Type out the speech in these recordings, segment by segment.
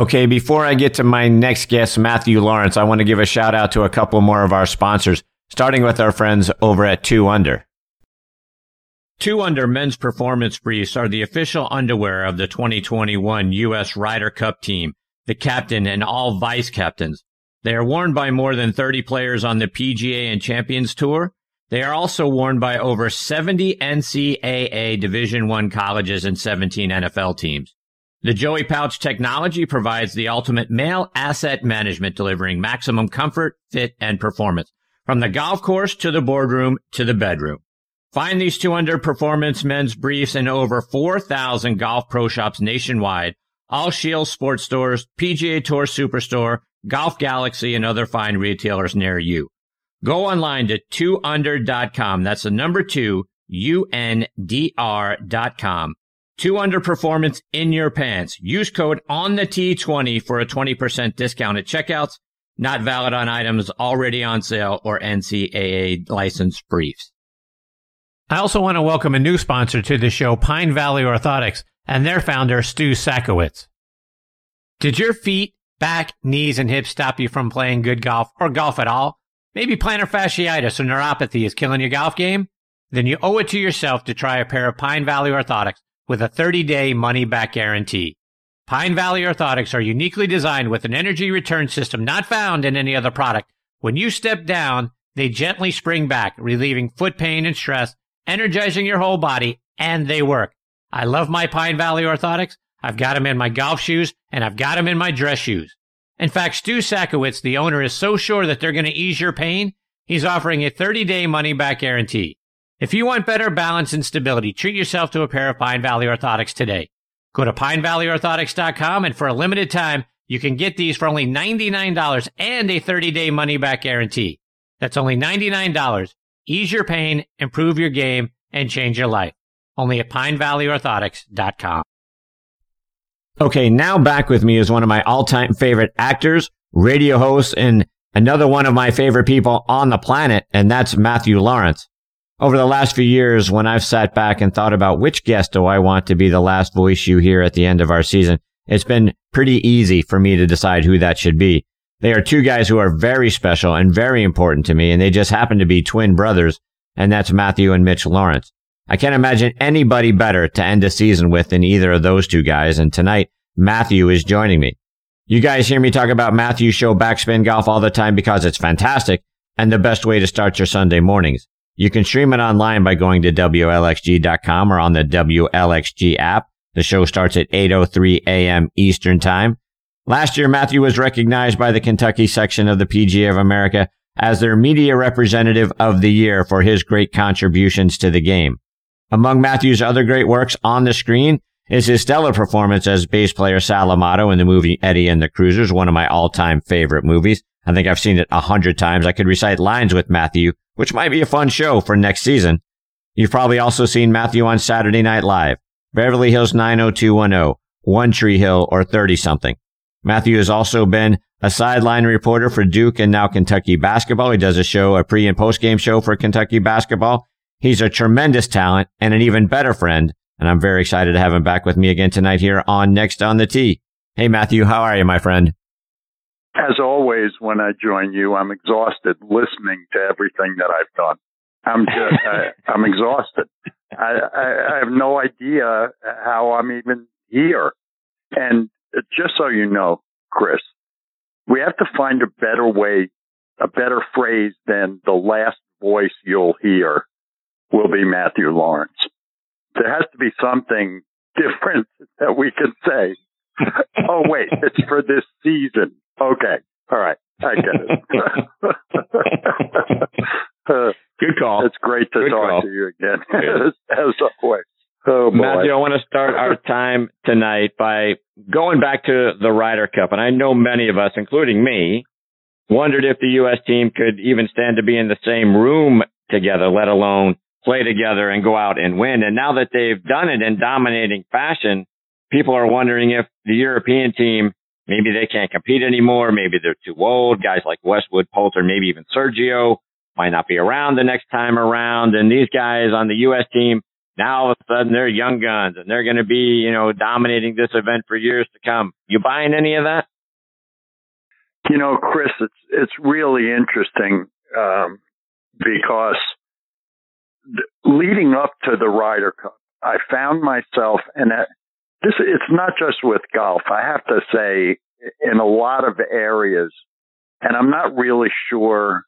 Okay, before I get to my next guest, Matthew Laurance, I want to give a shout out to a couple more of our sponsors, starting with our friends over at 2 Under. 2 Under men's performance briefs are the official underwear of the 2021 U.S. Ryder Cup team, the captain and all vice captains. They are worn by more than 30 players on the PGA and Champions Tour. They are also worn by over 70 NCAA Division 1 colleges and 17 NFL teams. The Joey Pouch technology provides the ultimate male asset management, delivering maximum comfort, fit, and performance from the golf course to the boardroom to the bedroom. Find these 200 performance men's briefs in over 4,000 golf pro shops nationwide, all Shield sports stores, PGA Tour Superstore, Golf Galaxy, and other fine retailers near you. Go online to 2under.com. That's the number two, U-N-D-R.com Two under performance in your pants. Use code on the T20 for a 20% discount at checkouts. Not valid on items already on sale or NCAA licensed briefs. I also want to welcome a new sponsor to the show, Pine Valley Orthotics, and their founder, Stu Sakowitz. Did your feet, back, knees, and hips stop you from playing good golf or golf at all? Maybe plantar fasciitis or neuropathy is killing your golf game? Then you owe it to yourself to try a pair of Pine Valley Orthotics with a 30 day money back guarantee. Pine Valley Orthotics are uniquely designed with an energy return system not found in any other product. When you step down, they gently spring back, relieving foot pain and stress, energizing your whole body, and they work. I love my Pine Valley Orthotics. I've got them in my golf shoes and I've got them in my dress shoes. In fact, Stu Sakowitz, the owner, is so sure that they're going to ease your pain, he's offering a 30 day money back guarantee. If you want better balance and stability, treat yourself to a pair of Pine Valley Orthotics today. Go to pinevalleyorthotics.com and for a limited time, you can get these for only $99 and a 30 day money back guarantee. That's only $99. Ease your pain, improve your game, and change your life. Only at pinevalleyorthotics.com. Okay, now back with me is one of my all time favorite actors, radio hosts, and another one of my favorite people on the planet, and that's Matthew Laurance. Over the last few years, when I've sat back and thought about which guest do I want to be the last voice you hear at the end of our season, it's been pretty easy for me to decide who that should be. They are two guys who are very special and very important to me, and they just happen to be twin brothers, and that's Matthew and Mitch Laurance. I can't imagine anybody better to end a season with than either of those two guys, and tonight, Matthew is joining me. You guys hear me talk about Matthew's show Backspin Golf all the time because it's fantastic and the best way to start your Sunday mornings. You can stream it online by going to WLXG.com or on the WLXG app. The show starts at 8.03 a.m. Eastern Time. Last year, Matthew was recognized by the Kentucky section of the PGA of America as their media representative of the year for his great contributions to the game. Among Matthew's other great works on the screen is his stellar performance as bass player Sal Amato in the movie Eddie and the Cruisers, one of my all-time favorite movies. I think I've seen it a hundred times. I could recite lines with Matthew which might be a fun show for next season. You've probably also seen Matthew on Saturday Night Live, Beverly Hills 90210, One Tree Hill, or 30 something. Matthew has also been a sideline reporter for Duke and now Kentucky basketball. He does a show, a pre and post game show for Kentucky basketball. He's a tremendous talent and an even better friend. And I'm very excited to have him back with me again tonight here on Next on the Tee. Hey, Matthew, how are you, my friend? As always, when I join you, I'm exhausted listening to everything that I've done. I'm just, I, I'm exhausted. I, I, I have no idea how I'm even here. And just so you know, Chris, we have to find a better way, a better phrase than the last voice you'll hear will be Matthew Laurance. There has to be something different that we can say. oh wait, it's for this season. Okay. All right. I get it. Good call. It's great to Good talk call. to you again, as, as always. Oh, boy. Matthew, I want to start our time tonight by going back to the Ryder Cup. And I know many of us, including me, wondered if the U.S. team could even stand to be in the same room together, let alone play together and go out and win. And now that they've done it in dominating fashion, people are wondering if the European team Maybe they can't compete anymore. Maybe they're too old. Guys like Westwood, Poulter, maybe even Sergio might not be around the next time around. And these guys on the U.S. team, now all of a sudden they're young guns and they're going to be, you know, dominating this event for years to come. You buying any of that? You know, Chris, it's it's really interesting um, because leading up to the Ryder Cup, I found myself, and this it's not just with golf. I have to say, in a lot of areas, and I'm not really sure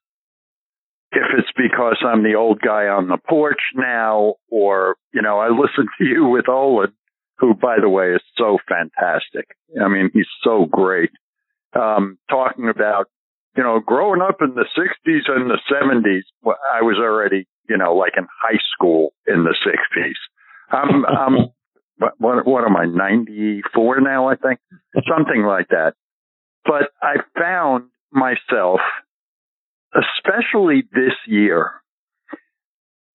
if it's because I'm the old guy on the porch now, or you know, I listen to you with Olin, who, by the way, is so fantastic. I mean, he's so great. Um, talking about you know, growing up in the 60s and the 70s, I was already, you know, like in high school in the 60s. I'm, I'm, what, what am I, 94 now, I think? Something like that. But I found myself, especially this year,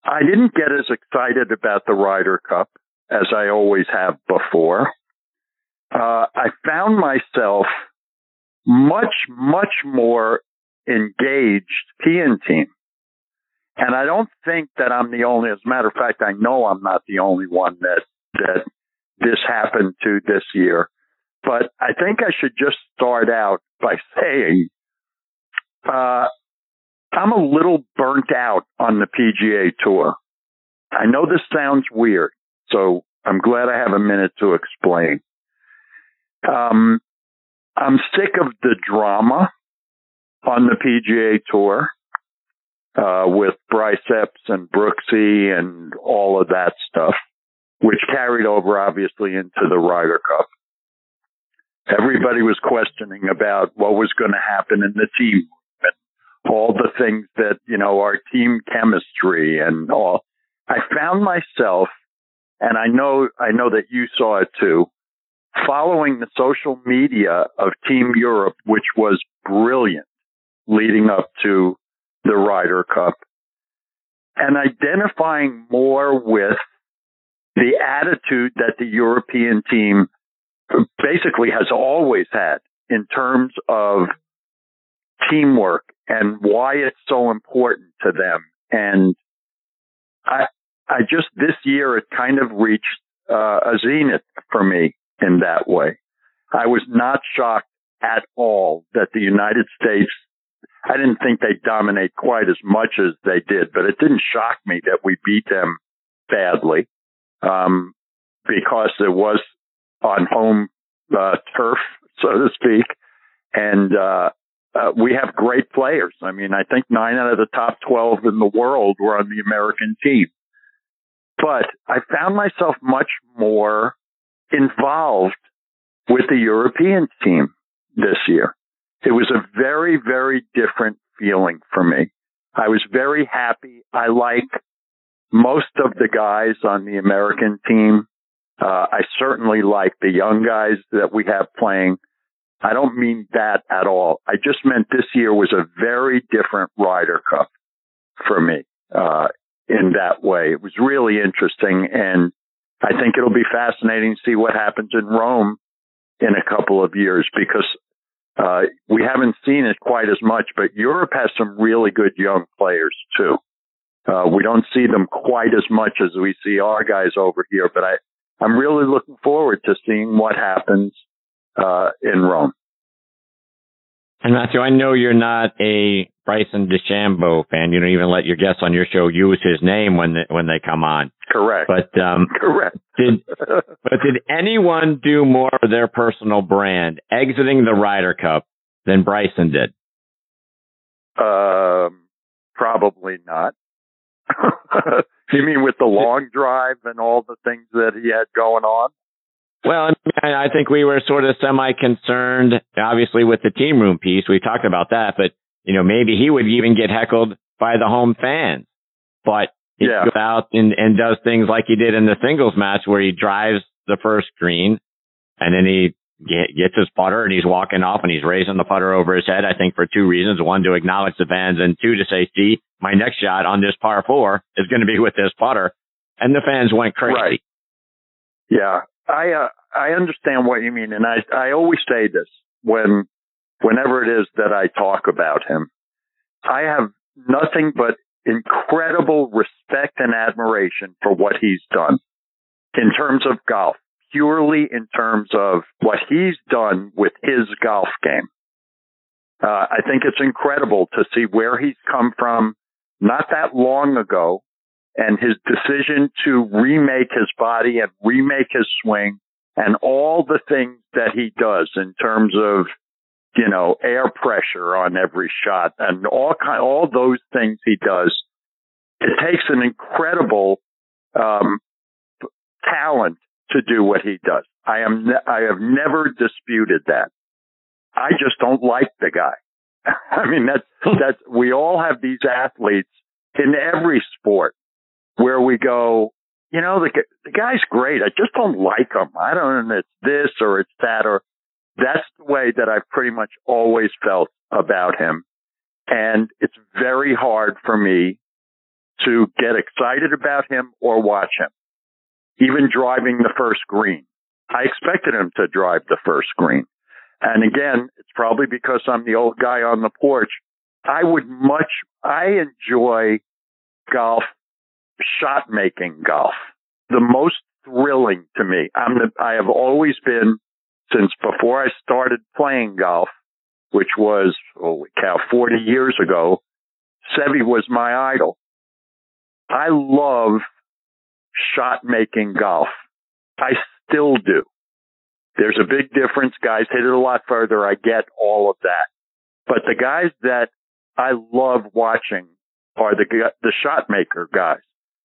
I didn't get as excited about the Ryder Cup as I always have before. Uh, I found myself much, much more engaged team team. And I don't think that I'm the only, as a matter of fact, I know I'm not the only one that, that this happened to this year. But I think I should just start out by saying, uh, I'm a little burnt out on the PGA tour. I know this sounds weird, so I'm glad I have a minute to explain. Um, I'm sick of the drama on the PGA Tour uh, with Bryce Epps and Brooksy and all of that stuff, which carried over obviously into the Ryder Cup. Everybody was questioning about what was going to happen in the team and all the things that, you know, our team chemistry and all. I found myself, and I know, I know that you saw it too, following the social media of Team Europe, which was brilliant leading up to the Ryder Cup, and identifying more with the attitude that the European team basically has always had in terms of teamwork and why it's so important to them. And I, I just this year it kind of reached uh, a zenith for me in that way. I was not shocked at all that the United States, I didn't think they'd dominate quite as much as they did, but it didn't shock me that we beat them badly, um, because it was on home uh, turf, so to speak. And, uh, uh, we have great players. I mean, I think nine out of the top 12 in the world were on the American team. But I found myself much more involved with the European team this year. It was a very, very different feeling for me. I was very happy. I like most of the guys on the American team. Uh, I certainly like the young guys that we have playing. I don't mean that at all. I just meant this year was a very different Ryder Cup for me, uh, in that way. It was really interesting. And I think it'll be fascinating to see what happens in Rome in a couple of years because uh, we haven't seen it quite as much, but Europe has some really good young players too. Uh, we don't see them quite as much as we see our guys over here, but I, I'm really looking forward to seeing what happens uh, in Rome. And Matthew, I know you're not a Bryson DeChambeau fan. You don't even let your guests on your show use his name when they, when they come on. Correct. But um, correct. did but did anyone do more for their personal brand exiting the Ryder Cup than Bryson did? Um, probably not. you mean with the long drive and all the things that he had going on? Well, I mean, I think we were sort of semi concerned, obviously, with the team room piece. We talked about that, but you know, maybe he would even get heckled by the home fans. But he yeah. goes out and, and does things like he did in the singles match where he drives the first green and then he get, gets his putter and he's walking off and he's raising the putter over his head. I think for two reasons. One, to acknowledge the fans and two, to say, see, my next shot on this par four is going to be with this putter. And the fans went crazy. Right. Yeah. I, uh, I understand what you mean. And I, I always say this when, whenever it is that I talk about him, I have nothing but incredible respect and admiration for what he's done in terms of golf, purely in terms of what he's done with his golf game. Uh, I think it's incredible to see where he's come from not that long ago and his decision to remake his body and remake his swing and all the things that he does in terms of, you know, air pressure on every shot and all kind, all those things he does. It takes an incredible, um, talent to do what he does. I am, ne- I have never disputed that. I just don't like the guy. I mean, that's, that's, we all have these athletes in every sport where we go, you know, the, the guy's great. I just don't like him. I don't, know. it's this or it's that or that's the way that I've pretty much always felt about him. And it's very hard for me to get excited about him or watch him. Even driving the first green. I expected him to drive the first green. And again, it's probably because I'm the old guy on the porch. I would much, I enjoy golf, shot making golf, the most thrilling to me. I'm the, I have always been since before I started playing golf, which was, holy cow, 40 years ago. Seve was my idol. I love shot making golf. I still do. There's a big difference. Guys hit it a lot further. I get all of that. But the guys that I love watching are the the shot maker guys,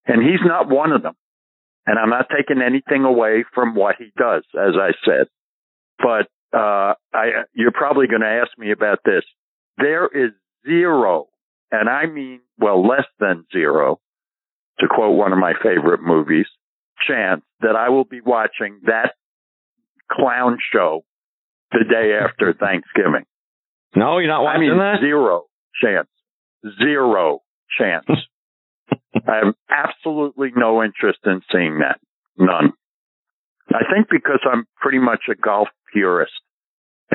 and he's not one of them. And I'm not taking anything away from what he does, as I said. But uh, I, you're probably going to ask me about this. There is zero, and I mean, well, less than zero, to quote one of my favorite movies, chance that I will be watching that clown show the day after Thanksgiving. No, you're not watching I mean, that? Zero chance. Zero chance. I have absolutely no interest in seeing that. None. I think because I'm pretty much a golf purist.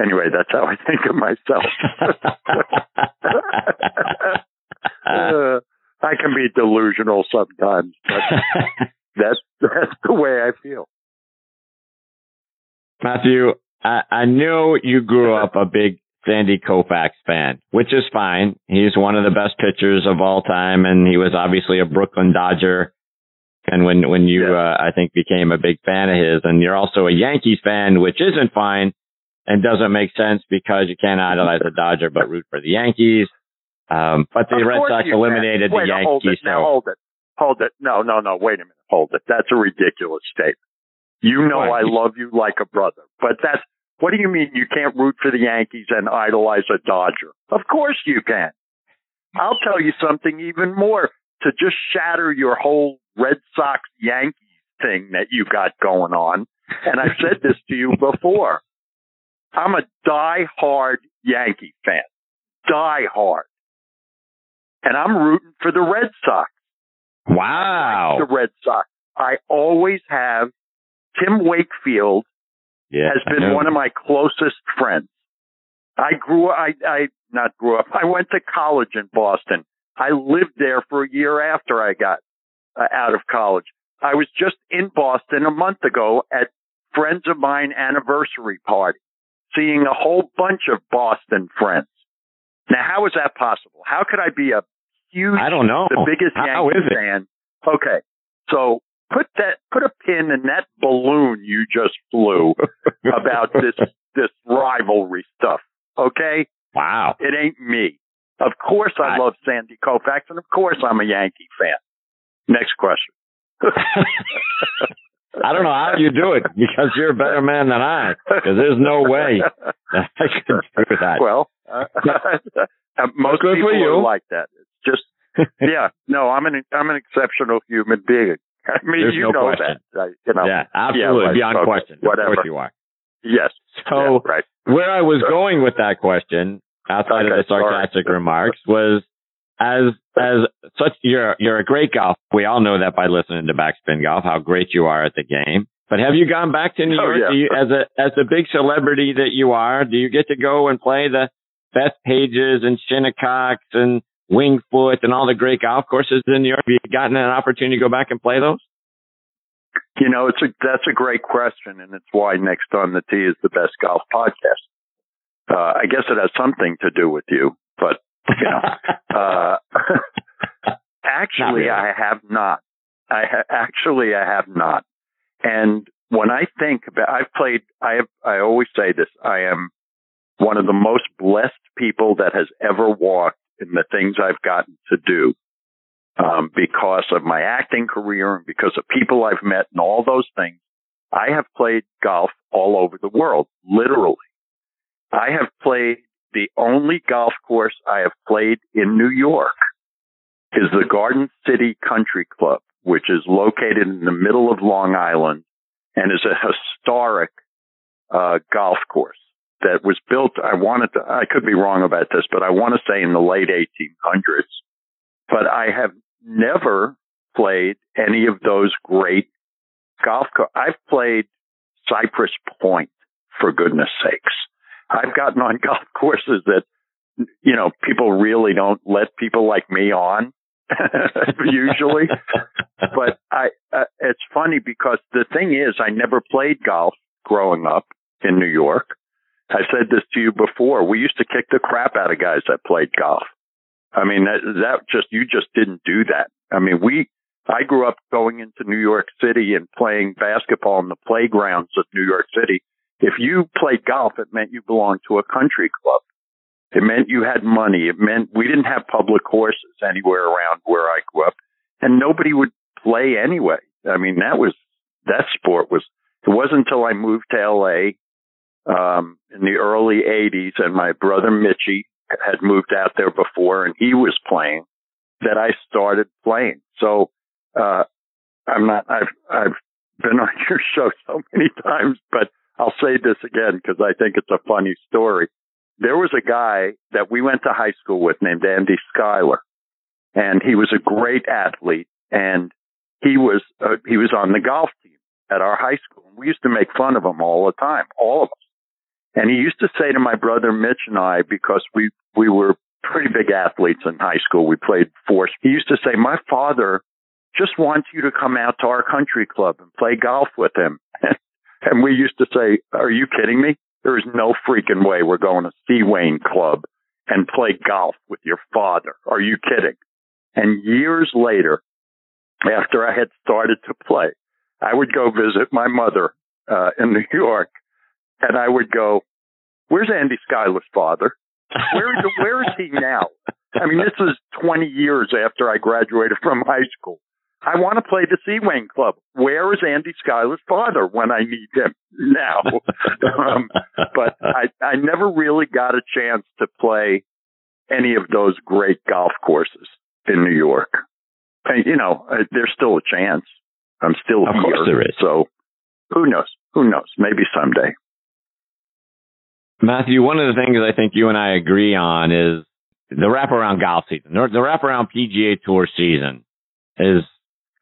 Anyway, that's how I think of myself. uh, I can be delusional sometimes, but that's that's the way I feel. Matthew, I, I knew you grew up a big Sandy Koufax fan, which is fine. He's one of the best pitchers of all time, and he was obviously a Brooklyn Dodger. And when when you, Yeah. uh, I think, became a big fan of his, and you're also a Yankees fan, which isn't fine and doesn't make sense because you can't idolize a Dodger but root for the Yankees. Um, but the Of Red Sox can. eliminated Wait, the now, hold Yankees. it. Now so hold it. Hold it. No, no, no. Wait a minute. Hold it. That's a ridiculous statement. You know Why? I love you like a brother, but that's what do you mean you can't root for the Yankees and idolize a Dodger? Of course you can. I'll tell you something even more to just shatter your whole Red Sox Yankees thing that you got going on. And I've said this to you before. I'm a die-hard Yankee fan. Die-hard. And I'm rooting for the Red Sox wow. the Red Sox. I always have. Tim Wakefield Yeah, has been one of my closest friends. I grew I I not grew up. I went to college in Boston. I lived there for a year after I got uh, out of college. I was just in Boston a month ago at friends of mine anniversary party, seeing a whole bunch of Boston friends. Now, how is that possible? How could I be a huge I don't know. the biggest How Yankee is it? fan. Okay, so put that put a pin in that balloon you just flew about this this rivalry stuff. Okay, Wow. it ain't me. Of course, I, I- love Sandy Koufax, and of course, I'm a Yankee fan. Next question. I don't know how you do it because you're a better man than I. Because there's no way I could do that. Well, uh, most Good people you. are like that. It's just, yeah, no, I'm an I'm an exceptional human being. I mean, There's you no know question. that. I, you know, yeah, absolutely. right, Beyond okay, question. whatever. Of course you are. yes. So yeah, right. where I was going with that question, outside of the sarcastic sorry. remarks, was as as such you're you're a great golf. We all know that by listening to Backspin Golf, how great you are at the game. But have you gone back to New Oh, York yeah. You, as a as the big celebrity that you are? Do you get to go and play the Beth Pages and Shinnecock's and Winged Foot and all the great golf courses in New York? Have you gotten an opportunity to go back and play those? You know, it's a that's a great question, and it's why Next on the Tee is the best golf podcast. Uh, I guess it has something to do with you, but you know, uh, actually, really. I have not. I ha- actually I have not. And when I think about, I've played. I have. I always say this. I am one of the most blessed people that has ever walked in the things I've gotten to do. Um, because of my acting career and because of people I've met and all those things, I have played golf all over the world, literally. I have played the only golf course I have played in New York is the Garden City Country Club, which is located in the middle of Long Island and is a historic uh, golf course that was built. I wanted to, I could be wrong about this, but I want to say in the late 1800s. But I have never played any of those great golf. Co- I've played Cypress Point for goodness sakes. I've gotten on golf courses that, you know, people really don't let people like me on usually. but I, uh, it's funny because the thing is, I never played golf growing up in New York. I said this to you before. We used to kick the crap out of guys that played golf. I mean, that, that just, you just didn't do that. I mean, we, I grew up going into New York City and playing basketball in the playgrounds of New York City if you played golf, it meant you belonged to a country club. It meant you had money. It meant we didn't have public courses anywhere around where I grew up and nobody would play anyway. I mean, that was, that sport was, it wasn't until I moved to LA, um, in the early eighties and my brother Mitchy had moved out there before and he was playing that I started playing. So, uh, I'm not, I've, I've been on your show so many times, but I'll say this again because I think it's a funny story. There was a guy that we went to high school with named Andy Schuyler, and he was a great athlete, and he was uh, he was on the golf team at our high school. We used to make fun of him all the time, all of us. And he used to say to my brother Mitch and I, because we we were pretty big athletes in high school, we played force. He used to say, "My father just wants you to come out to our country club and play golf with him." And we used to say, are you kidding me? There is no freaking way we're going to Seawane Club and play golf with your father. Are you kidding? And years later, after I had started to play, I would go visit my mother uh, in New York, and I would go, "Where's Andy Schuyler's father? Where is where is he now?" I mean, this is 20 years after I graduated from high school. I want to play the Seawane Club. Where is Andy Schuyler's father when I need him now? um, but I, I never really got a chance to play any of those great golf courses in New York. And, you know, uh, there's still a chance. I'm still of here. Course there is. So who knows? Who knows? Maybe someday. Matthew, one of the things I think you and I agree on is the wraparound golf season. The wraparound PGA Tour season is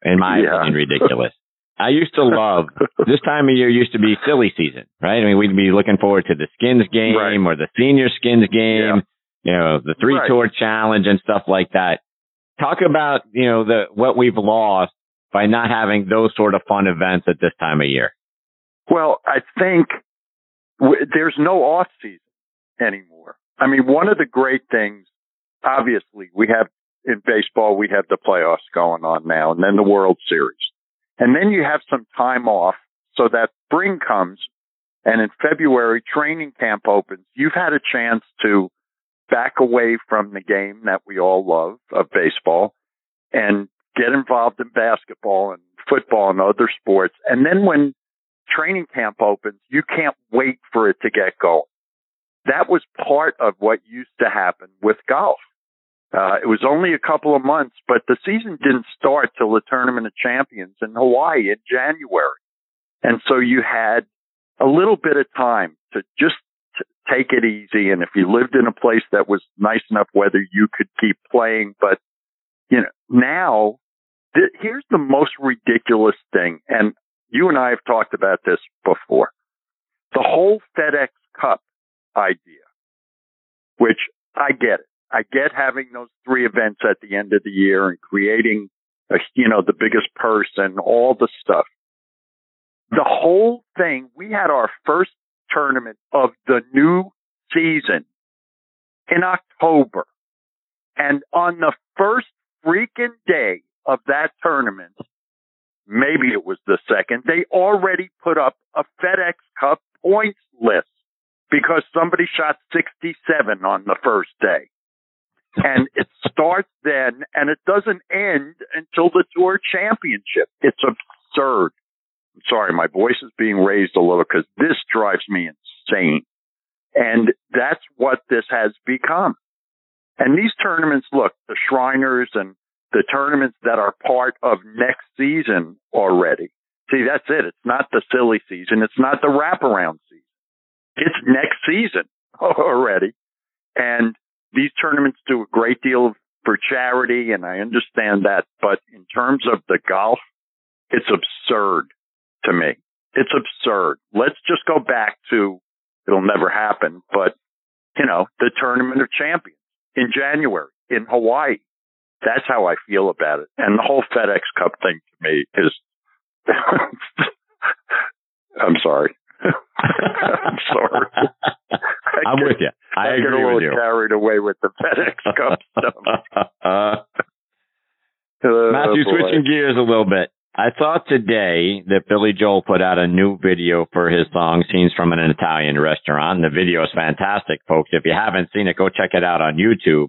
in my yeah. opinion, ridiculous. I used to love this time of year used to be silly season, right? I mean, we'd be looking forward to the skins game right. or the senior skins game, yeah. you know, the three right. tour challenge and stuff like that. Talk about, you know, the, what we've lost by not having those sort of fun events at this time of year. Well, I think w- there's no off season anymore. I mean, one of the great things, obviously, we have in baseball, we have the playoffs going on now and then the World Series. And then you have some time off so that spring comes and in February training camp opens. You've had a chance to back away from the game that we all love of baseball and get involved in basketball and football and other sports. And then when training camp opens, you can't wait for it to get going. That was part of what used to happen with golf. Uh, it was only a couple of months, but the season didn't start till the Tournament of Champions in Hawaii in January. And so you had a little bit of time to just t- take it easy. And if you lived in a place that was nice enough weather, you could keep playing. But, you know, now th- here's the most ridiculous thing. And you and I have talked about this before. The whole FedEx Cup idea, which I get it. I get having those three events at the end of the year and creating, a, you know, the biggest purse and all the stuff. The whole thing, we had our first tournament of the new season in October. And on the first freaking day of that tournament, maybe it was the second, they already put up a FedEx Cup points list because somebody shot 67 on the first day. And it starts then and it doesn't end until the tour championship. It's absurd. I'm sorry, my voice is being raised a little because this drives me insane. And that's what this has become. And these tournaments, look, the Shriners and the tournaments that are part of next season already. See, that's it. It's not the silly season. It's not the wraparound season. It's next season already. And these tournaments do a great deal for charity and I understand that. But in terms of the golf, it's absurd to me. It's absurd. Let's just go back to, it'll never happen, but you know, the tournament of champions in January in Hawaii. That's how I feel about it. And the whole FedEx Cup thing to me is, I'm sorry. I'm sorry. I'm with you. I, I agree get a little with you. carried away with the FedEx Cup stuff. uh, Oh, Matthew, boy. switching gears a little bit. I saw today that Billy Joel put out a new video for his song Scenes from an Italian Restaurant. The video is fantastic, folks. If you haven't seen it, go check it out on YouTube.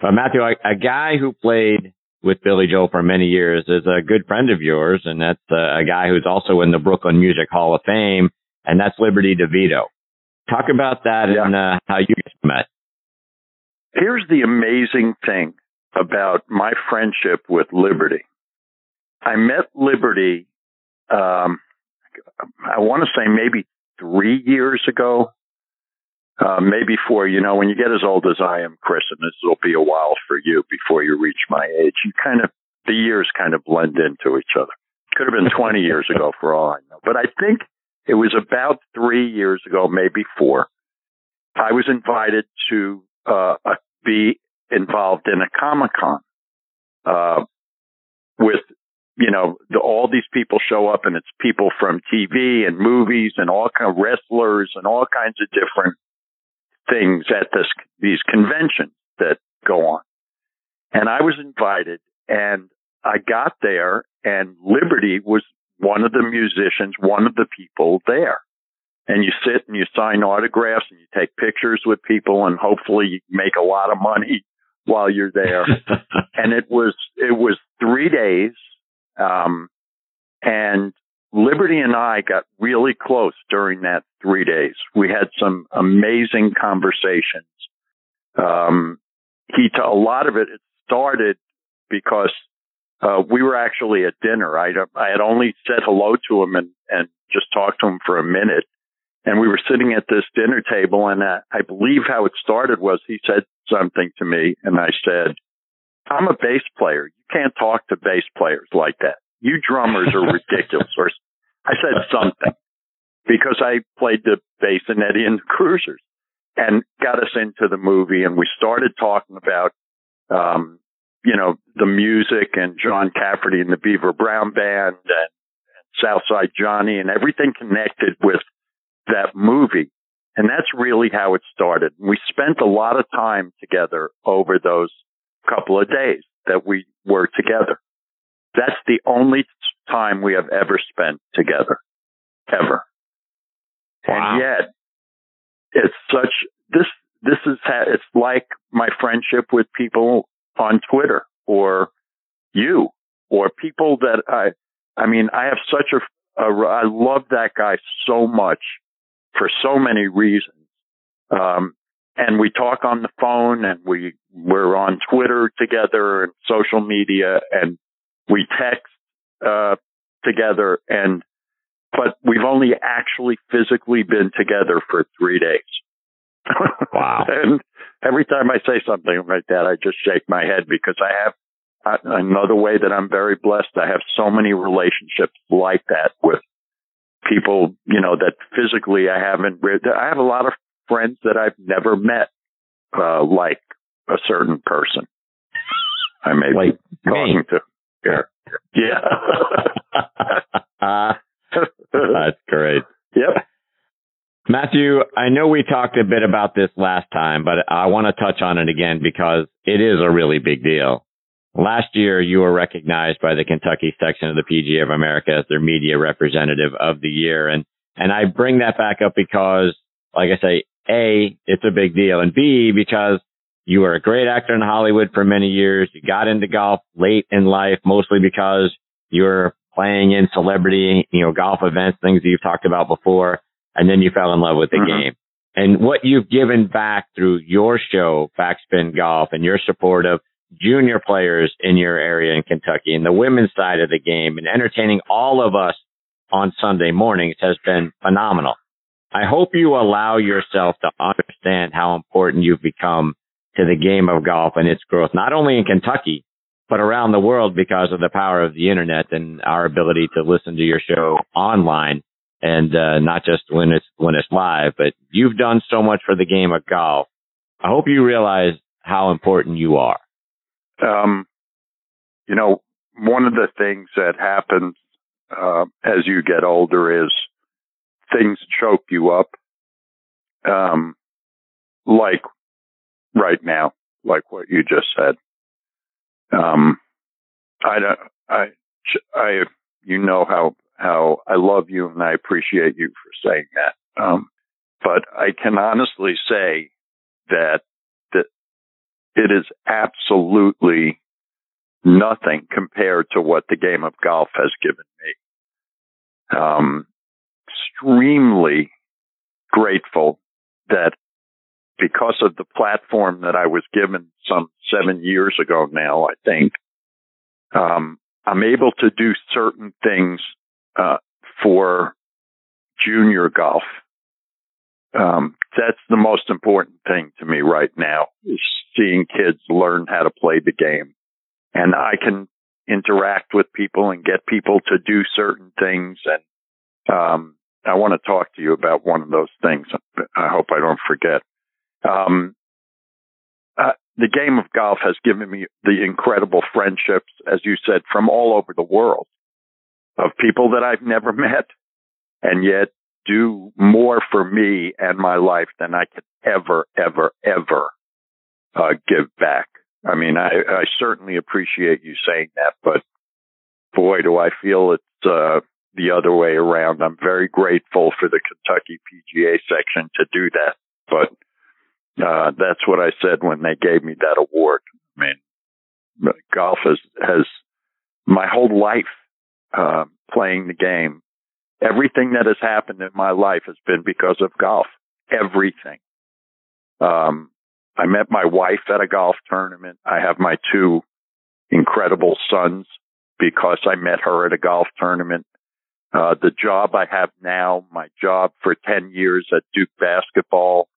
But Matthew, a, a guy who played with Billy Joel for many years is a good friend of yours, and that's uh, a guy who's also in the Brooklyn Music Hall of Fame, and that's Liberty DeVito. Talk about that Yeah. and uh, how you met. Here's the amazing thing about my friendship with Liberty. I met Liberty, um, I want to say maybe three years ago, uh, maybe four. You know, when you get as old as I am, Chris, and this will be a while for you before you reach my age, you kind of, the years kind of blend into each other. Could have been 20 years ago for all I know. But I think it was about three years ago, maybe four. I was invited to uh, be involved in a Comic Con uh, with, you know, the, all these people show up, and it's people from TV and movies and all kind of wrestlers and all kinds of different things at this these conventions that go on. And I was invited, and I got there, and Liberty was one of the musicians, one of the people there and you sit and you sign autographs and you take pictures with people and hopefully you make a lot of money while you're there. and it was it was three days, um, and Liberty and I got really close during that three days. We had some amazing conversations. Um, he t- a a lot of it, it started because uh, we were actually at dinner. I I had only said hello to him and and just talked to him for a minute. And we were sitting at this dinner table, and uh, I believe how it started was he said something to me, and I said, "I'm a bass player. You can't talk to bass players like that. You drummers are ridiculous." or I said something because I played the bass in Eddie and the Cruisers, and got us into the movie, and we started talking about, um, you know, the music and John Cafferty and the Beaver Brown Band and, Southside Johnny and everything connected with that movie. And that's really how it started. We spent a lot of time together over those couple of days that we were together. That's the only time we have ever spent together, ever. Wow. And yet, it's such this this is ha- it's like my friendship with people on Twitter or you or people that I I mean I have such a, a I love that guy so much for so many reasons. Um, and we talk on the phone and we, we're on Twitter together and social media and we text, uh, together and, but we've only actually physically been together for three days. Wow. and every time I say something like that, I just shake my head because I have uh, another way that I'm very blessed. I have so many relationships like that with people, you know, that physically I haven't, I have a lot of friends that I've never met, uh, like, a certain person. I may like be talking me. to. Yeah. uh, that's great. Yep. Matthew, I know we talked a bit about this last time, but I want to touch on it again because it is a really big deal. Last year, you were recognized by the Kentucky section of the PGA of America as their media representative of the year. And, and I bring that back up because, like I say, A, it's a big deal. And B, because you were a great actor in Hollywood for many years. You got into golf late in life, mostly because you were playing in celebrity, you know, golf events, things that you've talked about before. And then you fell in love with the Mhm. game. And what you've given back through your show, Backspin Golf, and your support of junior players in your area in Kentucky and the women's side of the game and entertaining all of us on Sunday mornings has been phenomenal. I hope you allow yourself to understand how important you've become to the game of golf and its growth, not only in Kentucky, but around the world because of the power of the internet and our ability to listen to your show online and uh, not just when it's when it's live. But you've done so much for the game of golf. I hope you realize how important you are. Um, you know, one of the things that happens uh, as you get older is things choke you up. Um, like right now, like what you just said. Um, I don't, I, I, you know how, how I love you and I appreciate you for saying that. Um, but I can honestly say that, that it is absolutely nothing compared to what the game of golf has given me. Um, extremely grateful that because of the platform that I was given some seven years ago now, I think, um, I'm able to do certain things, uh, for junior golf. Um, that's the most important thing to me right now is seeing kids learn how to play the game. And I can interact with people and get people to do certain things. And, um, I want to talk to you about one of those things. I hope I don't forget. Um, uh, the game of golf has given me the incredible friendships, as you said, from all over the world of people that I've never met and yet do more for me and my life than I could ever, ever, ever, uh, give back. I mean, I, I certainly appreciate you saying that, but boy, do I feel it's, uh, the other way around. I'm very grateful for the Kentucky PGA section to do that, but uh, that's what I said when they gave me that award. I mean, golf has, has my whole life, uh, playing the game. Everything that has happened in my life has been because of golf. Everything. Um, I met my wife at a golf tournament. I have my two incredible sons because I met her at a golf tournament. Uh, the job I have now, my job for 10 years at Duke basketball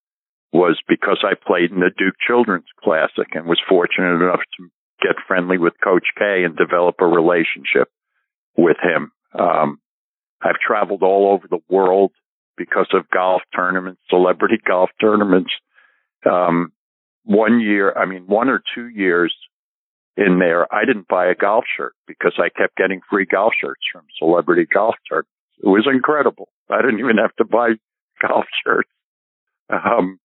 was because I played in the Duke Children's Classic and was fortunate enough to get friendly with Coach K and develop a relationship with him. Um, I've traveled all over the world because of golf tournaments, celebrity golf tournaments. Um, one year, I mean, one or two years in there, I didn't buy a golf shirt because I kept getting free golf shirts from celebrity golf tournaments. It was incredible. I didn't even have to buy golf shirts. Um,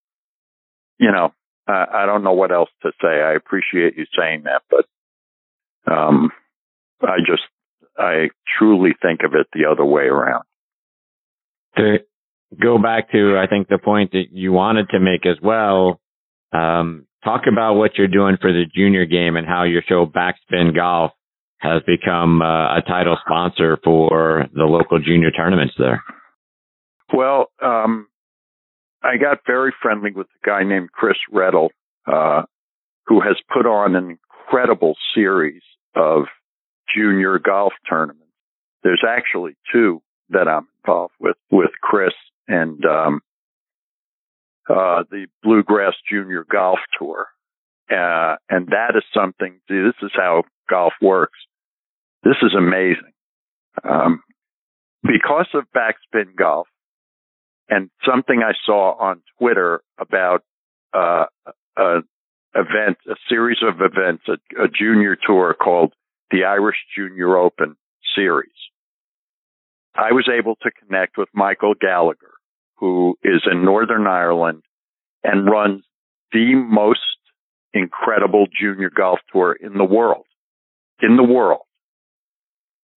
you know, I, I don't know what else to say. I appreciate you saying that, but, um, I just, I truly think of it the other way around. To go back to, I think the point that you wanted to make as well, um, talk about what you're doing for the junior game and how your show Backspin Golf has become uh, a title sponsor for the local junior tournaments there. Well, um, I got very friendly with a guy named Chris Reddle, uh, who has put on an incredible series of junior golf tournaments. There's actually two that I'm involved with, with Chris and, um, uh, the Bluegrass Junior Golf Tour. Uh, and that is something, see, this is how golf works. This is amazing. Um, because of backspin golf and something I saw on Twitter about, uh, a event a series of events, a, a junior tour called the Irish Junior Open Series. I was able to connect with Michael Gallagher, who is in Northern Ireland and runs the most incredible junior golf tour in the world. In the world.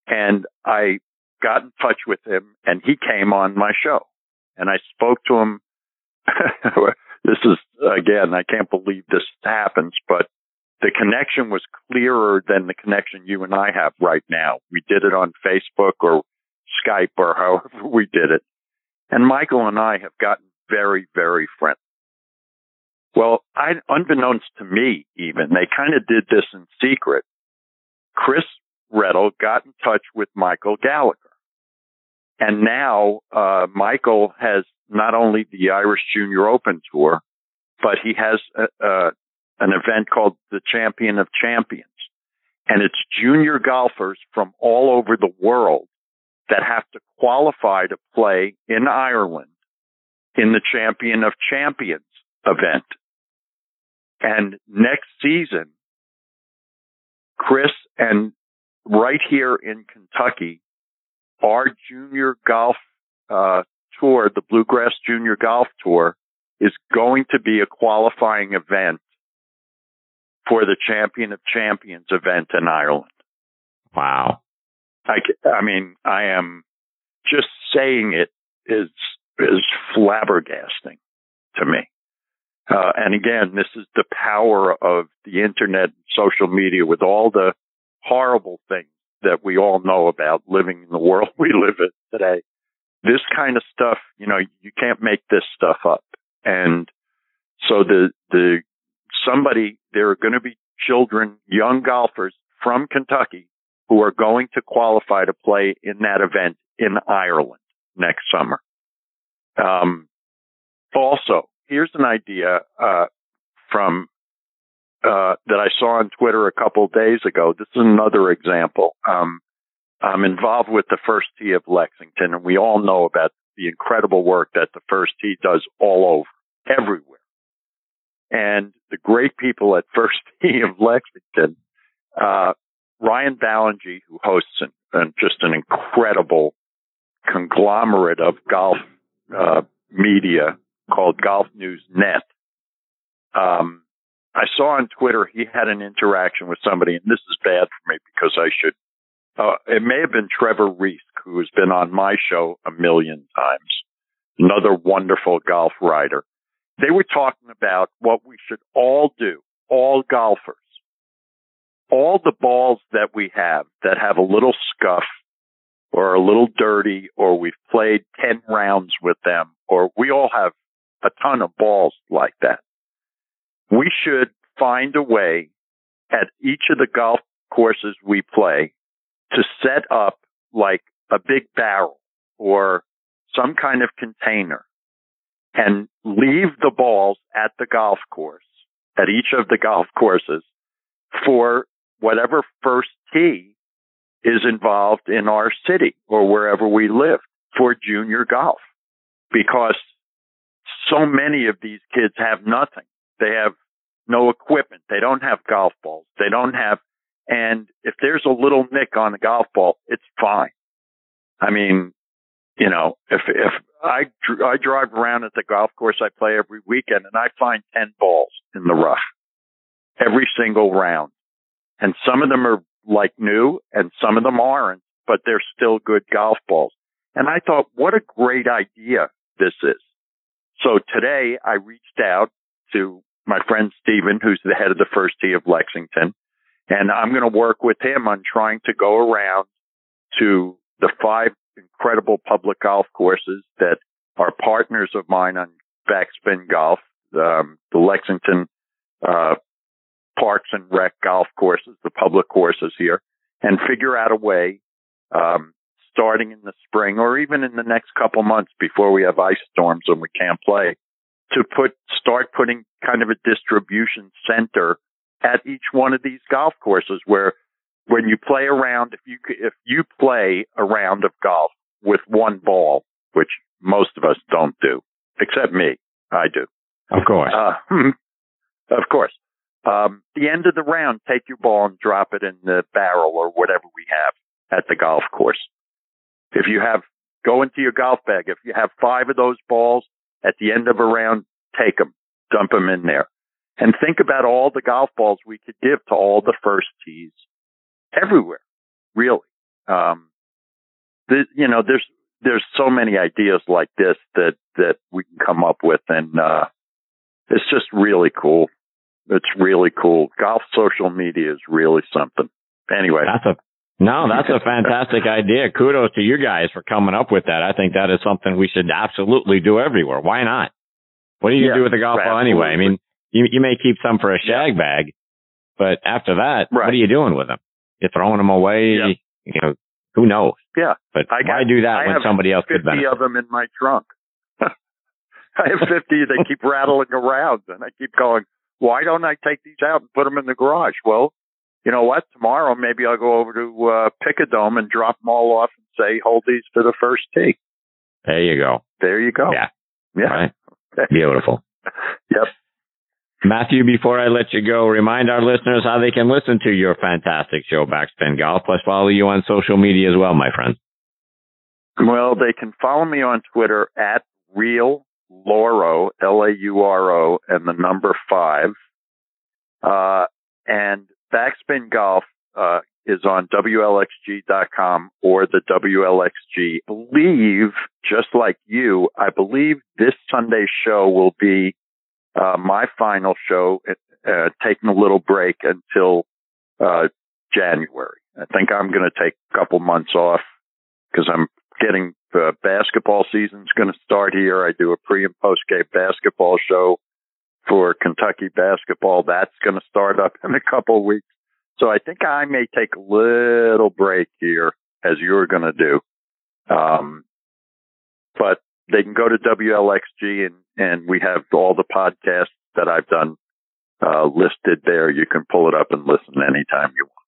And I got in touch with him and he came on my show and I spoke to him. this is again, I can't believe this happens, but the connection was clearer than the connection you and I have right now. We did it on Facebook or Skype or however we did it. And Michael and I have gotten very, very friendly. Well, I, unbeknownst to me, even, they kind of did this in secret. Chris Reddell got in touch with Michael Gallagher. And now, uh, Michael has not only the Irish Junior Open Tour, but he has an event called the Champion of Champions. And it's junior golfers from all over the world that have to qualify to play in Ireland in the Champion of Champions event. And next season, Chris and right here in Kentucky, our junior golf uh, tour, the Bluegrass Junior Golf Tour, is going to be a qualifying event for the Champion of Champions event in Ireland. Wow. I, I mean, I am just saying it is is flabbergasting to me. Uh, and again, this is the power of the internet and social media with all the horrible things that we all know about living in the world we live in today. This kind of stuff, you know, you can't make this stuff up. And so the, the, somebody, there are going to be children, young golfers from Kentucky who are going to qualify to play in that event in Ireland next summer. Um, also, here's an idea uh, from uh, that I saw on Twitter a couple days ago. This is another example. Um, I'm involved with the First Tee of Lexington, and we all know about the incredible work that the First Tee does all over, everywhere. And the great people at First Tee of Lexington, uh, Ryan Ballengee, who hosts an, an, just an incredible conglomerate of golf uh, media called Golf News Net. Um, I saw on Twitter he had an interaction with somebody, and this is bad for me because I should. Uh, it may have been Trevor Reese, who has been on my show a million times, another wonderful golf writer. They were talking about what we should all do, all golfers, all the balls that we have that have a little scuff or a little dirty or we've played 10 rounds with them or we all have a ton of balls like that. We should find a way at each of the golf courses we play to set up like a big barrel or some kind of container and leave the balls at the golf course at each of the golf courses for whatever first tee is involved in our city or wherever we live for junior golf because so many of these kids have nothing. They have no equipment. They don't have golf balls. They don't have, and if there's a little nick on the golf ball, it's fine. I mean, you know, if, if I, I drive around at the golf course I play every weekend and I find 10 balls in the rough every single round. And some of them are like new and some of them aren't, but they're still good golf balls. And I thought, what a great idea this is. So today I reached out to my friend Stephen, who's the head of the first tee of Lexington, and I'm going to work with him on trying to go around to the five incredible public golf courses that are partners of mine on Backspin Golf, um, the Lexington uh, Parks and Rec golf courses, the public courses here, and figure out a way um, starting in the spring or even in the next couple months before we have ice storms and we can't play to put start putting kind of a distribution center at each one of these golf courses where when you play around if you if you play a round of golf with one ball which most of us don't do except me I do of course uh, of course Um, the end of the round, take your ball and drop it in the barrel or whatever we have at the golf course. If you have, go into your golf bag. If you have five of those balls at the end of a round, take them, dump them in there. And think about all the golf balls we could give to all the first tees everywhere, really. Um, the, you know, there's, there's so many ideas like this that, that we can come up with and, uh, it's just really cool. It's really cool. Golf social media is really something. Anyway. That's a, no, that's a fantastic idea. Kudos to you guys for coming up with that. I think that is something we should absolutely do everywhere. Why not? What do you yeah, do with the golf ball anyway? I mean, you, you may keep some for a shag bag, but after that, right. what are you doing with them? You're throwing them away. Yep. You know, who knows? Yeah. But I why do that I when somebody else could benefit? 50 of them in my trunk. I have 50. They keep rattling around and I keep going, why don't I take these out and put them in the garage? Well, you know what? Tomorrow, maybe I'll go over to, uh, Picadome and drop them all off and say, hold these for the first tee. There you go. There you go. Yeah. Yeah. Right. Beautiful. yep. Matthew, before I let you go, remind our listeners how they can listen to your fantastic show, Backspin Golf, plus follow you on social media as well, my friend. Well, they can follow me on Twitter at Real Lauro, L-A-U-R-O, and the number five. Uh, and Backspin Golf, uh, is on WLXG.com or the WLXG. Believe, just like you, I believe this Sunday's show will be uh, my final show, uh, taking a little break until uh, January. I think I'm going to take a couple months off because I'm getting the basketball season's going to start here. I do a pre and post game basketball show for Kentucky basketball. That's going to start up in a couple weeks. So I think I may take a little break here as you're going to do. Um, but they can go to WLXG and, and we have all the podcasts that I've done, uh, listed there. You can pull it up and listen anytime you want.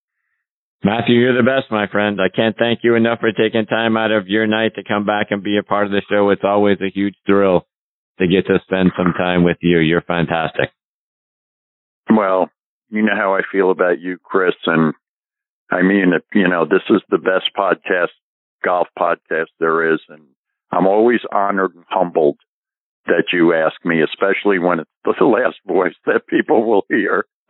Matthew, you're the best, my friend. I can't thank you enough for taking time out of your night to come back and be a part of the show. It's always a huge thrill to get to spend some time with you. You're fantastic. Well, you know how I feel about you, Chris. And I mean, you know, this is the best podcast, golf podcast there is. And I'm always honored and humbled that you ask me, especially when it's the last voice that people will hear.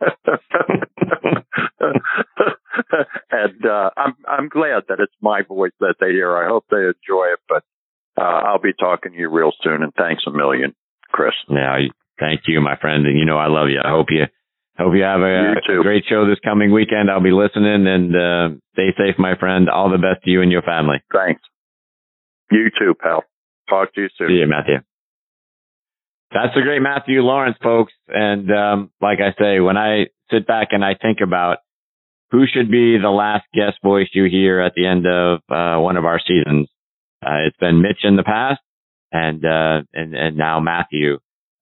and uh, I'm I'm glad that it's my voice that they hear. I hope they enjoy it. But uh, I'll be talking to you real soon. And thanks a million, Chris. Yeah, thank you, my friend. And you know I love you. I hope you hope you have a, a great show this coming weekend. I'll be listening and uh, stay safe, my friend. All the best to you and your family. Thanks. You too, pal. Talk to you soon. See you, Matthew. That's the great Matthew Laurance, folks. And um, like I say, when I sit back and I think about who should be the last guest voice you hear at the end of uh, one of our seasons, uh, it's been Mitch in the past, and uh, and and now Matthew,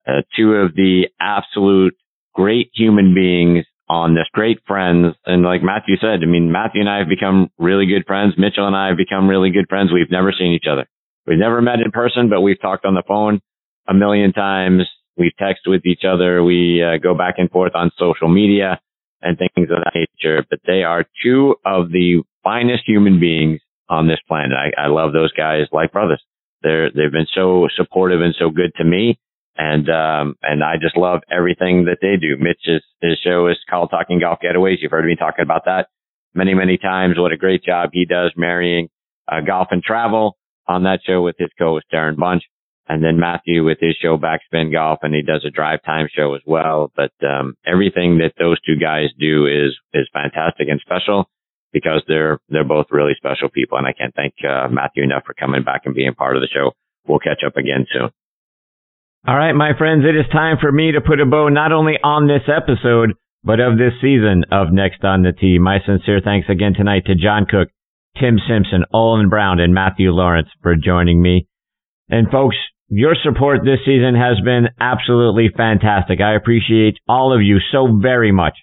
uh, two of the absolute great human beings on this, great friends. And like Matthew said, I mean, Matthew and I have become really good friends. Mitchell and I have become really good friends. We've never seen each other. We've never met in person, but we've talked on the phone a million times. We've texted with each other. We uh, go back and forth on social media and things of that nature. But they are two of the finest human beings on this planet. I, I love those guys like brothers. They're, they've been so supportive and so good to me. And, um, and I just love everything that they do. Mitch's, his show is called Talking Golf Getaways. You've heard me talking about that many, many times. What a great job he does marrying, uh, golf and travel on that show with his co-host Darren Bunch. And then Matthew with his show Backspin Golf and he does a drive time show as well. But, um, everything that those two guys do is, is fantastic and special because they're, they're both really special people. And I can't thank, uh, Matthew enough for coming back and being part of the show. We'll catch up again soon. All right, my friends, it is time for me to put a bow not only on this episode, but of this season of Next on the Tee. My sincere thanks again tonight to John Cook, Tim Simpson, Olin Brown, and Matthew Laurance for joining me. And folks, your support this season has been absolutely fantastic. I appreciate all of you so very much.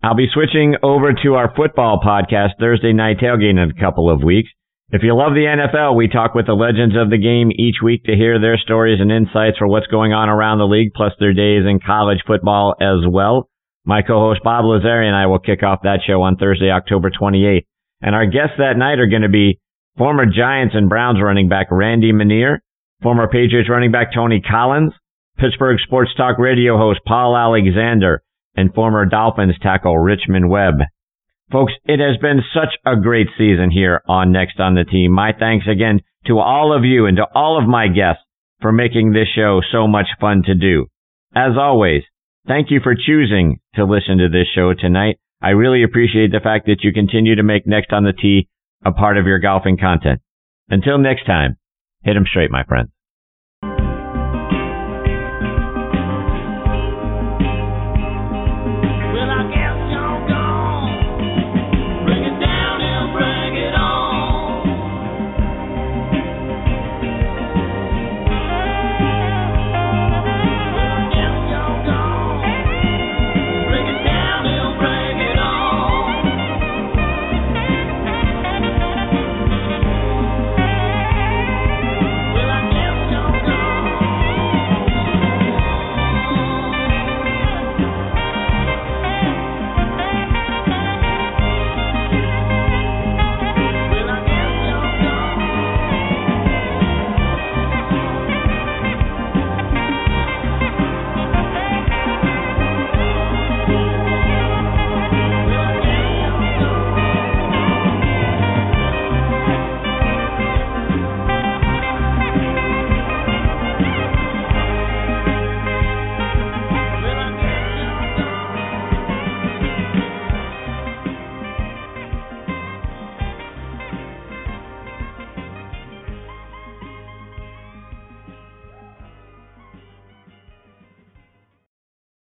I'll be switching over to our football podcast Thursday night tailgate in a couple of weeks. If you love the NFL, we talk with the legends of the game each week to hear their stories and insights for what's going on around the league, plus their days in college football as well. My co-host Bob Lazari and I will kick off that show on Thursday, October 28th. And our guests that night are going to be former Giants and Browns running back Randy Menear, former Patriots running back Tony Collins, Pittsburgh Sports Talk radio host Paul Alexander, and former Dolphins tackle Richmond Webb. Folks, it has been such a great season here on Next on the Tee. My thanks again to all of you and to all of my guests for making this show so much fun to do. As always, thank you for choosing to listen to this show tonight. I really appreciate the fact that you continue to make Next on the Tee a part of your golfing content. Until next time, hit 'em straight, my friends.